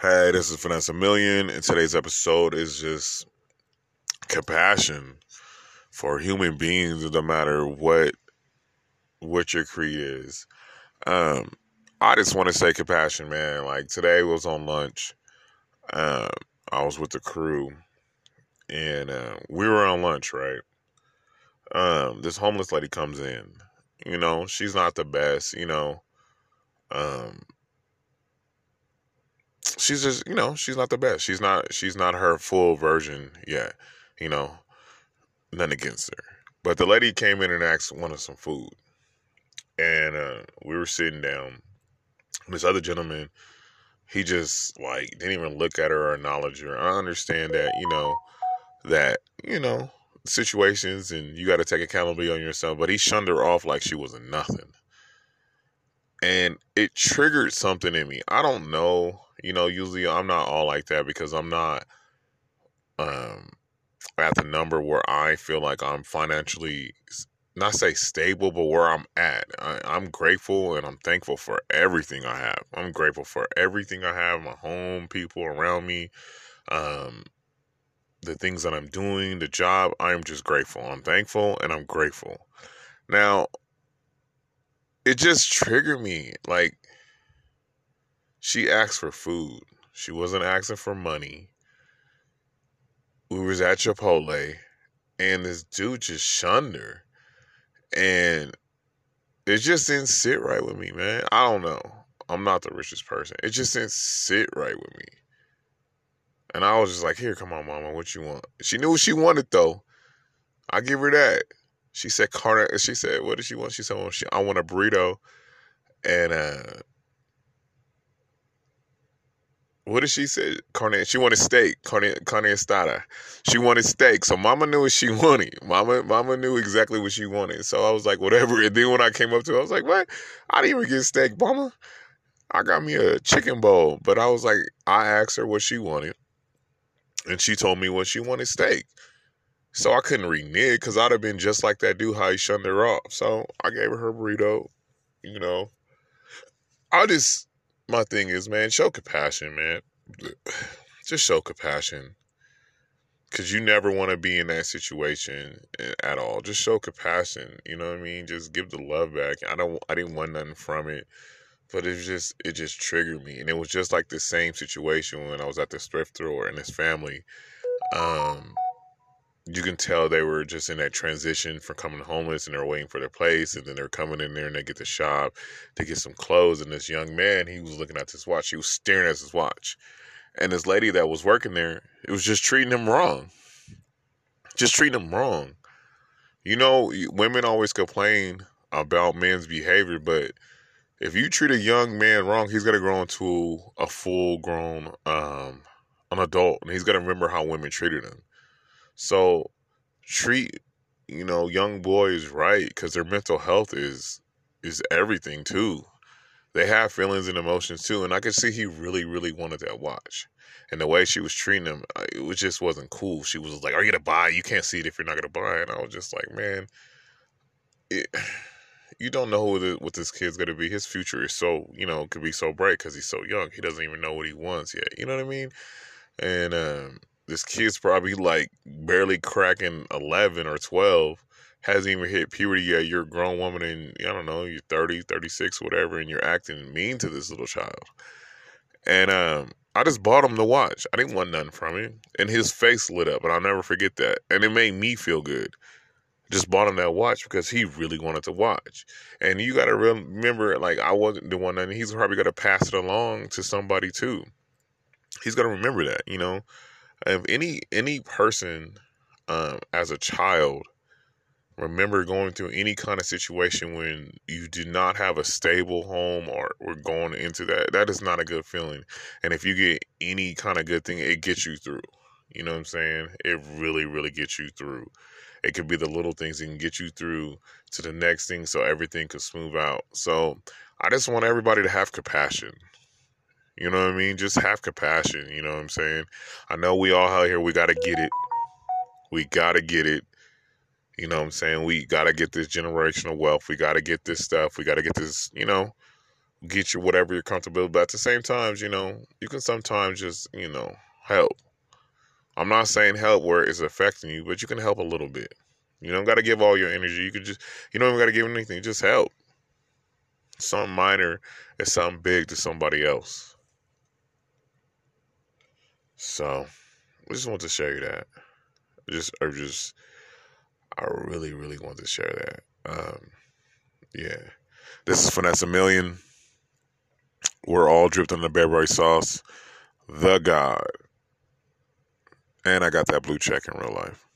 Hey, this is Finesse a Million, and today's episode is just compassion for human beings, no matter what what your creed is. Um, I just want to say compassion, man. Like today was on lunch. Um, I was with the crew, and uh, we were on lunch, right? Um, this homeless lady comes in. You know, she's not the best. You know, um, she's just you know she's not the best. She's not she's not her full version yet you know none against her. But the lady came in and asked wanted some food? And uh, we were sitting down. This other gentleman he just like didn't even look at her or acknowledge her. I understand that you know that you know situations and you got to take accountability on yourself but he shunned her off like she was nothing. And it triggered something in me. I don't know you know, usually I'm not all like that because I'm not um at the number where I feel like I'm financially not say stable, but where I'm at. I, I'm grateful and I'm thankful for everything I have. I'm grateful for everything I have, my home, people around me, um, the things that I'm doing, the job. I'm just grateful. I'm thankful and I'm grateful. Now, it just triggered me. Like, she asked for food. She wasn't asking for money. We was at Chipotle, and this dude just shunned her, and it just didn't sit right with me, man. I don't know. I'm not the richest person. It just didn't sit right with me. And I was just like, here, come on, mama, what you want? She knew what she wanted though. I give her that. She said carne. She said, what did she want? She said, well, she, I want a burrito and uh, what did she say? Carne, she wanted steak. Carne, carne asada. She wanted steak. So mama knew what she wanted. Mama, mama knew exactly what she wanted. So I was like, whatever. And then when I came up to her, I was like, what? I didn't even get steak, mama. I got me a chicken bowl. But I was like, I asked her what she wanted. And she told me what she wanted steak. So I couldn't renege because I'd have been just like that dude, how he shunned her off. So I gave her her burrito, you know. I just my thing is, man, show compassion, man. Just show compassion. Cause you never want to be in that situation eh, at all. Just show compassion. You know what I mean? Just give the love back. I don't. I didn't want nothing from it, but it just it just triggered me, and it was just like the same situation when I was at the thrift store and his family. Um, you can tell they were just in that transition from coming homeless and they're waiting for their place and then they're coming in there and they get the shop to get some clothes and this young man he was looking at his watch he was staring at his watch and this lady that was working there it was just treating him wrong just treating him wrong. You know women always complain about men's behavior but if you treat a young man wrong he's going to grow into a full grown um an adult and he's going to remember how women treated him so treat you know young boys right because their mental health is is everything too. They have feelings and emotions too, and I could see he really, really wanted that watch. And the way she was treating him, it was just wasn't cool. She was like, "Are you gonna buy? You can't see it if you're not gonna buy." And I was just like, "Man, it, you don't know the, what this kid's gonna be. His future is so, you know, could be so bright because he's so young. He doesn't even know what he wants yet. You know what I mean?" And um, this kid's probably like barely cracking 11 or 12 hasn't even hit puberty yet you're a grown woman and i don't know you're 30 36 whatever and you're acting mean to this little child. And um i just bought him the watch. I didn't want nothing from him and his face lit up and i'll never forget that and it made me feel good. Just bought him that watch because he really wanted to watch. And you got to remember like i wasn't the one and he's probably going to pass it along to somebody too. He's going to remember that you know if any any person um, as a child remember going through any kind of situation when you do not have a stable home or we're going into that that is not a good feeling. And if you get any kind of good thing it gets you through. You know what i'm saying? It really really gets you through. It could be the little things that can get you through to the next thing so everything could smooth out. So i just want everybody to have compassion you know what I mean? Just have compassion. You know what I'm saying? I know we all out here, we got to get it. We got to get it. You know what I'm saying? We got to get this generational wealth. We got to get this stuff. We got to get this, you know, get you whatever you're comfortable. But at the same times, you know, you can sometimes just, you know, help. I'm not saying help where it's affecting you, but you can help a little bit. You don't got to give all your energy. You can just, you don't even got to give anything. Just help. Something minor is something big to somebody else. So, I just want to share you that. Just, or just, I really, really want to share that. Um, yeah. This is Finesse a Million. We're all dripped in the Burberry sauce. The God. And I got that blue check in real life.